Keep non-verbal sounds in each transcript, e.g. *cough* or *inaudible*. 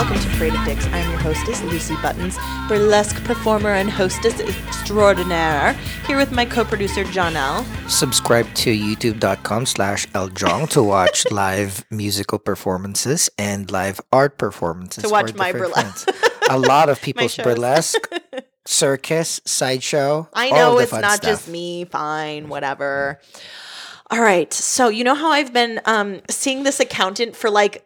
welcome to Parade of Dicks. I'm your hostess, Lucy Buttons, burlesque performer and hostess extraordinaire, here with my co-producer, John L. Subscribe to youtube.com slash eljong to watch *laughs* live musical performances and live art performances. To watch for my different burlesque. A lot of *laughs* people's shows. burlesque, *laughs* circus, sideshow. I all know the it's fun not stuff. just me. Fine, whatever. All right. So you know how I've been um, seeing this accountant for like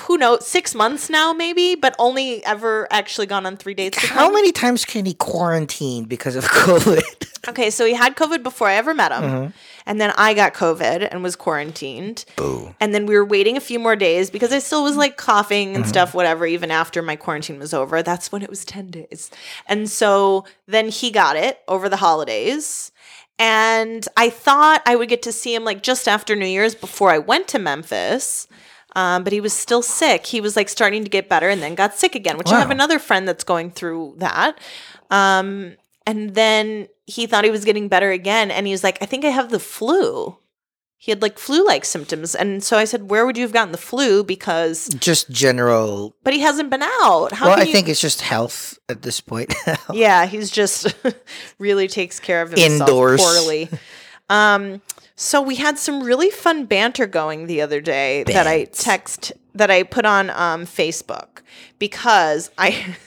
who knows six months now, maybe, but only ever actually gone on three dates. How many times can he quarantine because of *laughs* COVID? Okay, so he had COVID before I ever met him, Mm-hmm. and then I got COVID and was quarantined. Boo. And then we were waiting a few more days because I still was like coughing Mm-hmm. and stuff, whatever, even after my quarantine was over. That's when it was 10 days. And so then he got it over the holidays. And I thought I would get to see him like just after New Year's before I went to Memphis. Um, but he was still sick. He was like starting to get better and then got sick again, which I have another friend that's going through that. Um, and then he thought he was getting better again. And he was like, I think I have the flu. He had like flu like symptoms. And so I said, Where would you have gotten the flu? Because, Just general. but he hasn't been out. How well, I you- think it's just health at this point. *laughs* yeah, he's just *laughs* really takes care of himself Indoors. poorly. Um, so we had some really fun banter going the other day that I text that I put on um, Facebook because I. *laughs*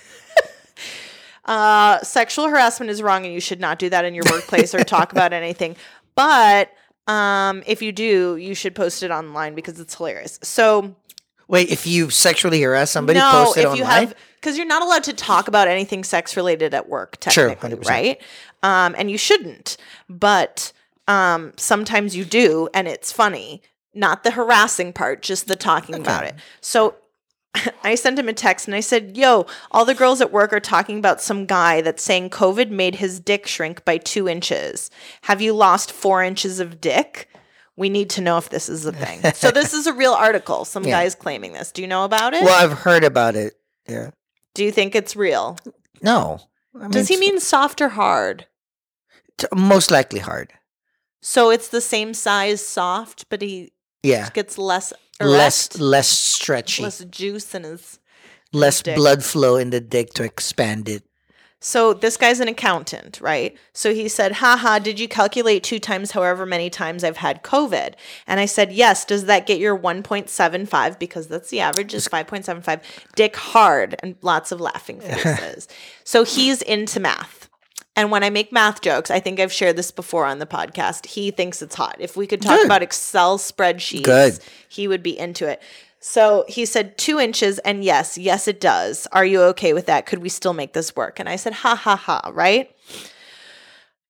Uh, sexual harassment is wrong, and you should not do that in your workplace or talk about anything. But um, if you do, you should post it online because it's hilarious. So Wait, if you sexually harass somebody, no, post it if online? you have because you're not allowed to talk about anything sex related at work, Sure, technically, 100%. right? Um, and you shouldn't, but um, sometimes you do, and it's funny. Not the harassing part, just the talking about it. So *laughs* I sent him a text and I said, Yo, all the girls at work are talking about some guy that's saying COVID made his dick shrink by two inches. Have you lost four inches of dick? We need to know if this is a thing. *laughs* so, this is a real article. Some Yeah. guy's claiming this. Do you know about it? well, I've heard about it. Yeah. Do you think it's real? No. I mean, Does he mean soft or hard? t- most likely hard? So it's the same size soft, but he Yeah. gets less Less erect, less stretchy. less juice in his. less dick. blood flow in the dick to expand it. So this guy's an accountant, right? So he said, haha, did you calculate two times however many times I've had COVID? And I said, yes. Does that get your 1.75? Because that's the average is 5.75. Dick hard and lots of laughing *laughs* faces. so he's into math. And when I make math jokes, I think I've shared this before on the podcast. He thinks it's hot. If we could talk Good. about Excel spreadsheets, Good. he would be into it. So he said two inches, and yes, yes, it does. Are you okay with that? Could we still make this work? And I said, ha ha ha, right?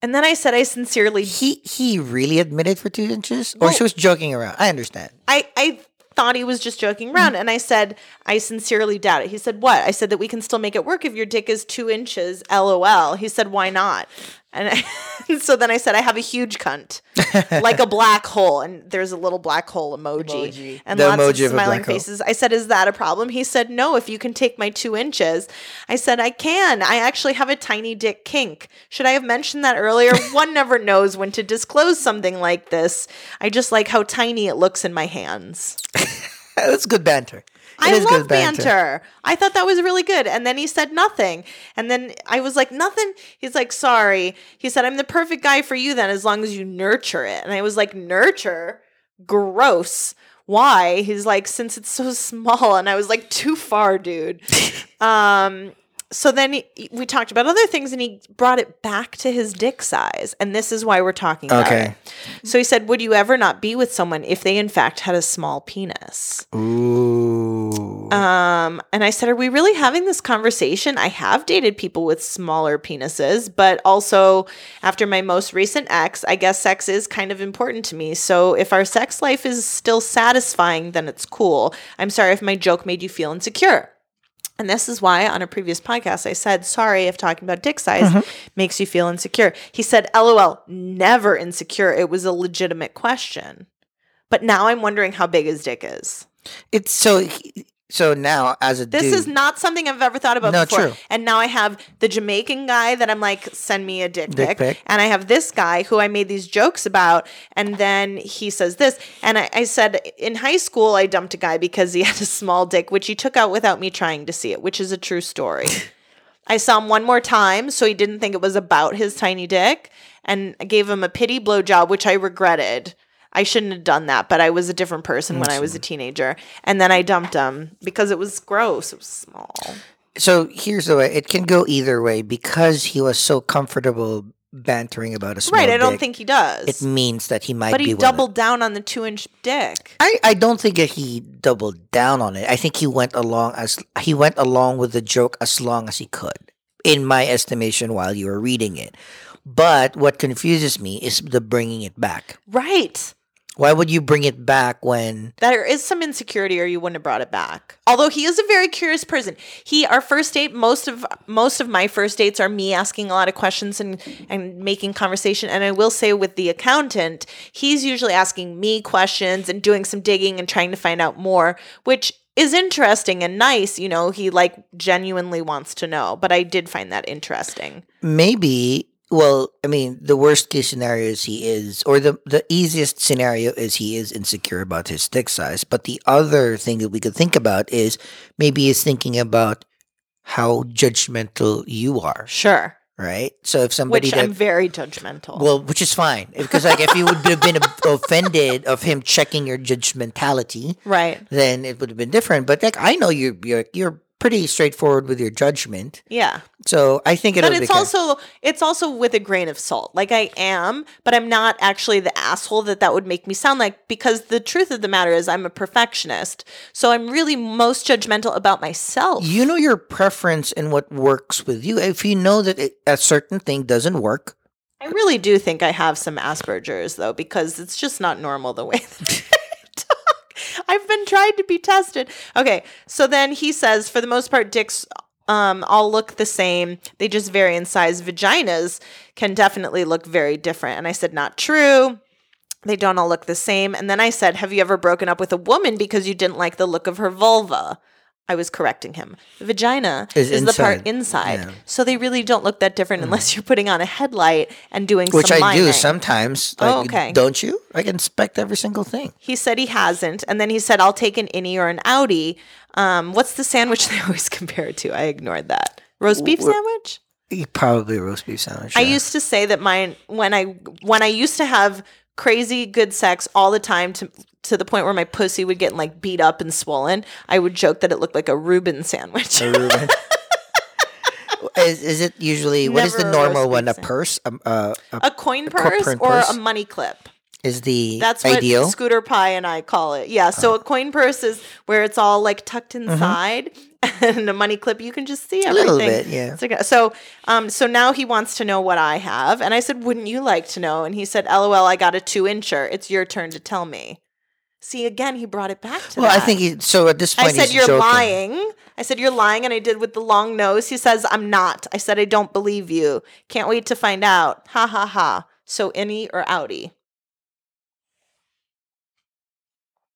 And then I said, I sincerely, He he really admitted for two inches, or Well- she was joking around. I understand. I, I thought he was just joking mm. around. And I said, I sincerely doubt it. He said, What? I said that we can still make it work if your dick is two inches, lol. He said, Why not? And I, *laughs* so then I said, I have a huge cunt, like a *laughs* black hole. And there's a little black hole emoji, Emoji. and The lots emoji of of a smiling hole. faces. I said, Is that a problem? He said, No, if you can take my two inches. I said, I can. I actually have a tiny dick kink. Should I have mentioned that earlier? *laughs* One never knows when to disclose something like this. I just like how tiny it looks in my hands. *laughs* That's good banter. It I love banter. I thought that was really good. And then he said nothing. And then I was like, nothing. He's like, sorry. He said, I'm the perfect guy for you then, as long as you nurture it. And I was like, nurture? Gross. Why? He's like, since it's so *laughs* small. And I was like, too far, dude. *laughs* um, so then he, we talked about other things and he brought it back to his dick size. And this is why we're talking about Okay. it. So he said, Would you ever not be with someone if they in fact had a small penis? Ooh. Um, and I said, Are we really having this conversation? I have dated people with smaller penises, but also after my most recent ex, I guess sex is kind of important to me. So if our sex life is still satisfying, then it's cool. I'm sorry if my joke made you feel insecure. And this is why on a previous podcast I said, sorry if talking about dick size uh-huh. makes you feel insecure. He said, LOL, never insecure. It was a legitimate question. But now I'm wondering how big his dick is. it's so So now, as a This dude, is not something I've ever thought about No, before. true. And now I have the Jamaican guy that I'm like, send me a dick, Dick pic. pic. And I have this guy who I made these jokes about. And then he says this. And I, I said, in high school, I dumped a guy because he *laughs* had a small dick, which he took out without me trying to see it, which is a true story. *laughs* I saw him one more time, so he didn't think it was about his tiny dick. And I gave him a pity blowjob, which I regretted. I shouldn't have done that, but I was a different person when I was a teenager. And then I dumped him because it was gross. It was small. so here's the way it can go either way because he was so comfortable bantering about a small Right, I don't dick, think he does. it means that he might but be he one of- doubled down on the two inch dick. I, I don't think that he doubled down on it. I think he went along as he went along with the joke as long as he could, in my estimation, while you were reading it. But what confuses me is the bringing it back. Right. Why would you bring it back when? There is some insecurity or you wouldn't have brought it back. Although he is a very curious person. He our first date, most of most of my first dates are me asking a lot of questions and and making conversation. And I will say with the accountant, he's usually asking me questions and doing some digging and trying to find out more, which is interesting and nice, you know, he like genuinely wants to know, but I did find that interesting. Maybe. Well, I mean, the worst case scenario is he is, or the the easiest scenario is he is insecure about his stick size. But the other thing that we could think about is maybe he's thinking about how judgmental you are. Sure. right? So if somebody Which that I'm very judgmental. well, which is fine because like if you would have been *laughs* offended of him checking your judgmentality, right. then it would have been different. But like I know you're you're you're pretty straightforward with your judgment, Yeah. so I think it'll but it's also it's also with a grain of salt like i am but i'm not actually the asshole that that would make me sound like because the truth of the matter is i'm a perfectionist so i'm really most judgmental about myself you know your preference and what works with you. If you know that it, a certain thing doesn't work, i really do think i have some asperger's though because it's just not normal the way that. *laughs* *laughs* i've been tried to be tested okay so then he says for the most part dicks um, all look the same. They just vary in size. Vaginas can definitely look very different. And I said, not true. They don't all look the same. And then I said, Have you ever broken up with a woman because you didn't like the look of her vulva? I was correcting him. The vagina Is is, the part inside. Yeah. So they really don't look that different unless you're putting on a headlight and doing which some I do mining. sometimes. Oh, okay. Don't you? I can inspect every single thing. He said he hasn't. And then he said, I'll take an innie or an outie. Um, what's the sandwich *laughs* they always compare it to? I ignored that. Roast beef Wh- sandwich? Probably a roast beef sandwich. I used to say that mine when I when I used to have crazy good sex all the time to to the point where my pussy would get like beat up and swollen. I would joke that it looked like a Reuben sandwich. A Reuben. *laughs* is, is it usually what is the Never a normal one? A purse? Um, uh, a, a coin co- purse coin or purse? a money clip. is the That's what ideal? Scooter Pie and I call it. Yeah. So a coin purse is where it's all like tucked inside, *laughs* and a money clip you can just see everything. A little bit, yeah. So, um, so now he wants to know what I have, and I said, "Wouldn't you like to know?" And he said, "LOL, I got a two incher. It's your turn to tell me." See, again, he brought it back to me. Well, I think he, so. At this point, I said you're joking. lying. I said you're lying, and I did with the long nose. He says I'm not. I said I don't believe you. Can't wait to find out. Ha ha ha. So innie or outie?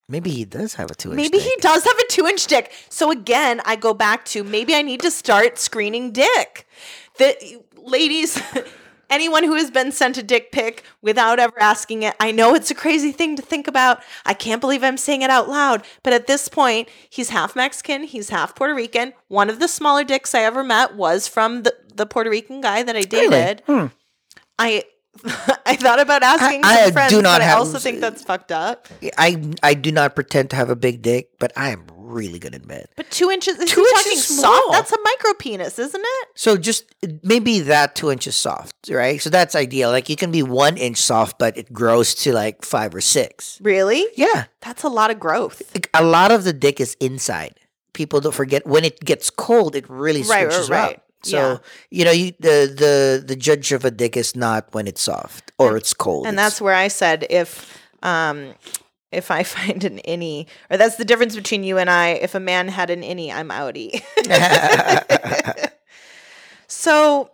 Maybe he does have a two. inch Maybe he does have a two inch dick. So again, I go back to maybe I need to start screening dick. The ladies, *laughs* anyone who has been sent a dick pic without ever asking it, I know it's a crazy thing to think about. I can't believe I'm saying it out loud. But at this point, he's half Mexican, he's half Puerto Rican. One of the smaller dicks I ever met was from the, the Puerto Rican guy that I dated. Hmm. I *laughs* I thought about asking I some friends, do not but I also think that's fucked up. I I do not pretend to have a big dick, but I am really good in bed. But two inches is Two inches soft? That's a micro penis, isn't it? So just maybe that two inches soft, right? So that's ideal. Like you can be one inch soft, but it grows to like five or six. Really? Yeah, That's a lot of growth. A lot of the dick is inside. People don't forget when it gets cold, it really Right, right, switches right. up. So Yeah. you know, you the the the judge of a dick is not when it's soft or it's cold. And It's- that's where I said if um if I *laughs* find an innie, or that's the difference between you and I. If a man had an innie, I'm outie. *laughs* so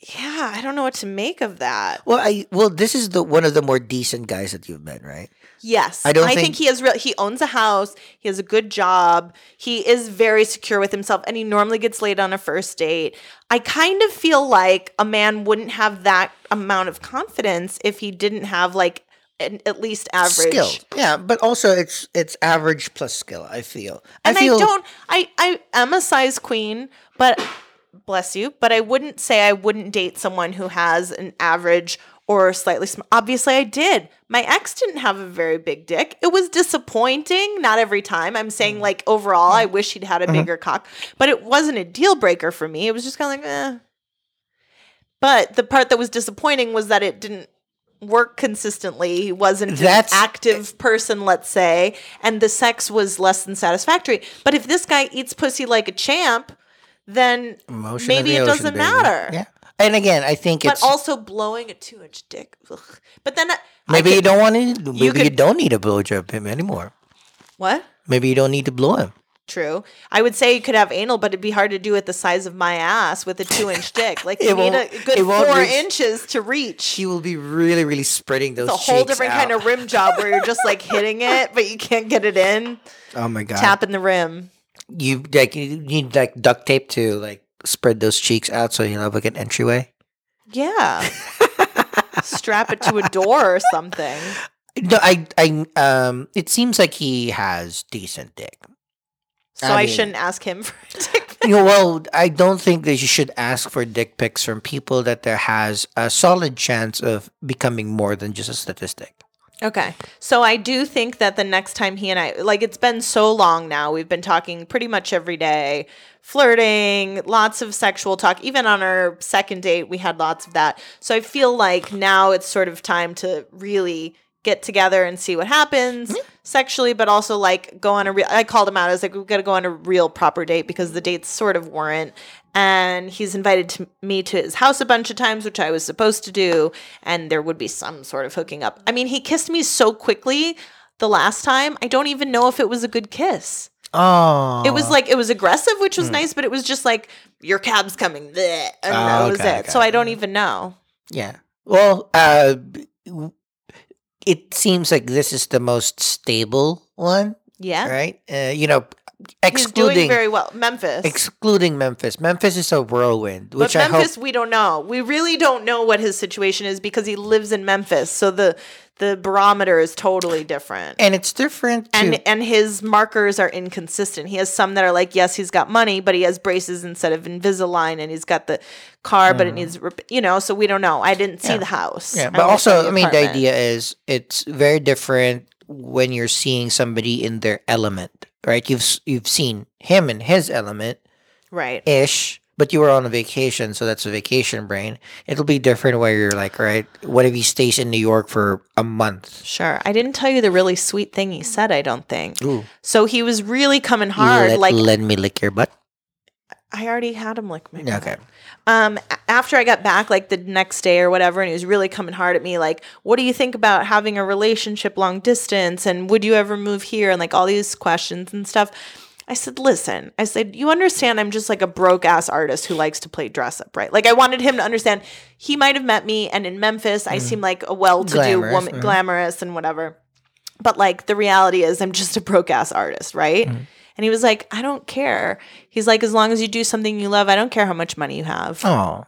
yeah, I don't know what to make of that. Well, I well, this is the one of the more decent guys that you've met, right? Yes, I don't I think, think- he has real. He owns a house. He has a good job. He is very secure with himself, and he normally gets laid on a first date. I kind of feel like a man wouldn't have that amount of confidence if he didn't have like at least average. Skill, yeah, but also it's it's average plus skill. I feel. And I, feel, don't. I I am a size queen, but bless you. But I wouldn't say I wouldn't date someone who has an average or slightly small. Obviously, I did. My ex didn't have a very big dick. It was disappointing. Not every time. I'm saying Mm. like overall, I wish he'd had a Uh-huh. bigger cock, but it wasn't a deal breaker for me. It was just kind of like, eh. But the part that was disappointing was that it didn't work consistently. He wasn't That's- an active person, let's say, and the sex was less than satisfactory. But if this guy eats pussy like a champ, then Emotion maybe the it ocean, doesn't baby. matter. Yeah, and again, I think But it's also blowing a two inch dick. Ugh. But then I- I maybe you don't want to. Maybe you, could- don't need to blowjob him anymore. What? Maybe you don't need to blow him. True. I would say you could have anal, but it'd be hard to do it the size of my ass with a *laughs* two inch dick. Like you need a good four reach- inches to reach. He will be really, really spreading those. It's a whole different kind of rim job where you're just like *laughs* hitting it, but you can't get it in. Oh my god! Tapping the rim. You like you need like duct tape to like spread those cheeks out so you have like an entryway. Yeah. *laughs* Strap it to a door or something. No, I, I, um, it seems like he has decent dick. So I I, shouldn't ask him *laughs* for a dick pic. You know, well, I don't think that you should ask for dick pics from people that there has a solid chance of becoming more than just a statistic. Okay. So I do think that the next time he and I, like, it's been so long now. We've been talking pretty much every day, flirting, lots of sexual talk. Even on our second date, we had lots of that. So I feel like now it's sort of time to really get together and see what happens mm-hmm. sexually, but also like go on a real. I called him out. I was like, we've got to go on a real proper date because the dates sort of weren't. And he's invited to me to his house a bunch of times, which I was supposed to do, and there would be some sort of hooking up. I mean, he kissed me so quickly the last time. I don't even know if it was a good kiss. Oh, It was oh. like it was aggressive, which was hmm. nice, but it was just like your cab's coming, bleh, and that Oh, was okay, it. okay. So I don't even know. yeah. Well, uh, it seems like this is the most stable one, Yeah, right? Uh, you know, he's doing excluding very well. Memphis, excluding Memphis. Memphis is a whirlwind, which but Memphis, hope. we don't know. We really don't know what his situation is because he lives in Memphis, so the the barometer is totally different. And it's different. And and his markers are inconsistent. He has some that are like, yes, he's got money, but he has braces instead of Invisalign, and he's got the car, but it needs, rep- you know. So we don't know. I didn't see Mm. Yeah. the house. Yeah, but also, I mean, the idea is it's very different when you're seeing somebody in their element, right? You've you've seen him in his element right? ish, but you were on a vacation, so that's a vacation brain. It'll be different where you're like, right? What if he stays in New York for a month? Sure. I didn't tell you the really sweet thing he said. I don't think. Ooh, So he was really coming hard. let, like let me lick your butt. I already had him lick my. Okay. um after i got back like the next day or whatever and he was really coming hard at me like what do you think about having a relationship long distance and would you ever move here? and like all these questions and stuff. I said listen i said you understand i'm just like a broke ass artist who likes to play dress up right? Like i wanted him to understand. He might have met me and in memphis i seem like a well-to-do woman mhm. glamorous and whatever. But like the reality is i'm just a broke ass artist right and he was like i don't care he's like as long as you do something you love i don't care how much money you have Oh,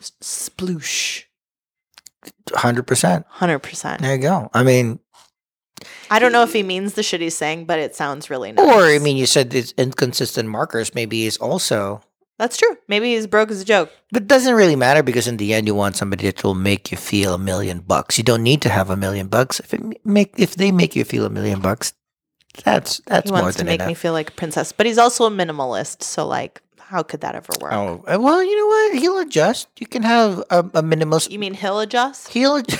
sploosh 100%. 100% There you go. I mean, i don't know if he means the shit he's saying but it sounds really nice or I mean, you said these inconsistent markers. Maybe he's also that's true maybe he's broke as a joke But it doesn't really matter because in the end, you want somebody that will make you feel a million bucks. You don't need to have a million bucks. If it make if they make you feel a million bucks, that's that's he more wants to make enough. me feel like a princess but he's also a minimalist so like how could that ever work oh uh, well, you know what? He'll adjust. You can have a, a minimalist. you mean he'll adjust He'll. ad- *laughs*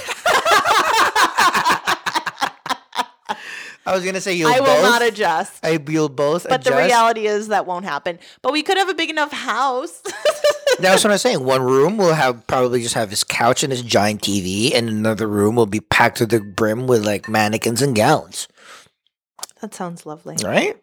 I was gonna say you'll i will both. not adjust I you'll both but the reality is that won't happen but we could have a big enough house *laughs* That's what I'm saying. One room will have probably just have his couch and his giant TV, and another room will be packed to the brim with like mannequins and gowns. That sounds lovely Right?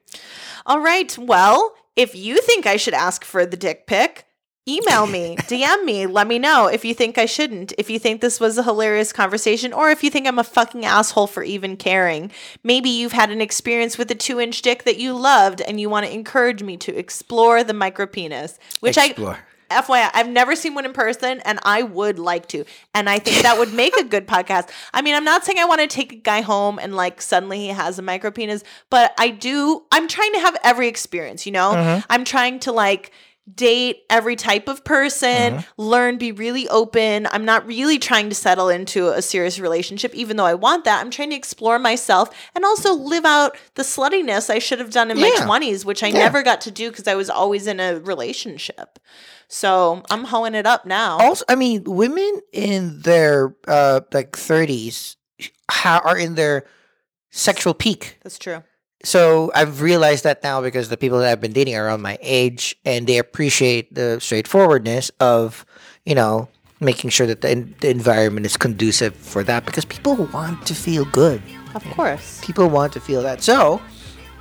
all right well if you think i should ask for the dick pic email me, *laughs* DM me, let me know if you think I shouldn't, if you think this was a hilarious conversation, or if you think I'm a fucking asshole for even caring. Maybe you've had an experience with a two inch dick that you loved and you want to encourage me to explore the micropenis, which Explore. I. FYI, I've never seen one in person and I would like to. And I think that would make a good *laughs* podcast. I mean, I'm not saying I want to take a guy home and like suddenly he has a micro penis, but I do, I'm trying to have every experience, you know? Uh-huh. I'm trying to like, date every type of person, learn, be really open. I'm not really trying to settle into a serious relationship, even though I want that. I'm trying to explore myself and also live out the sluttiness I should have done in my 20s, which I Yeah. never got to do because I was always in a relationship. So I'm hoeing it up now. Also, I mean, women in their uh like 30s ha- are in their sexual peak. That's true. So I've realized that now because the people that I've been dating are around my age and they appreciate the straightforwardness of, you know, making sure that the, en- the environment is conducive for that because people want to feel good. Of course. People want to feel that. So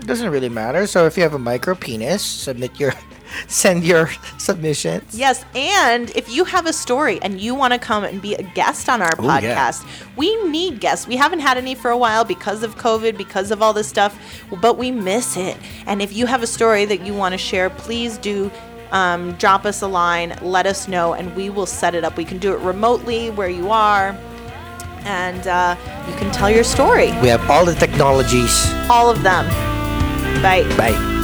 it doesn't really matter. So if you have a micro penis, submit your *laughs* send your submissions. Yes, and if you have a story and you want to come and be a guest on our yeah. podcast, we need guests. We haven't had any for a while because of COVID, because of all this stuff, but we miss it. And if you have a story that you want to share, please do um, drop us a line, let us know, and we will set it up. We can do it remotely where you are, and uh, you can tell your story. We have all the technologies. All of them. Bye. Bye.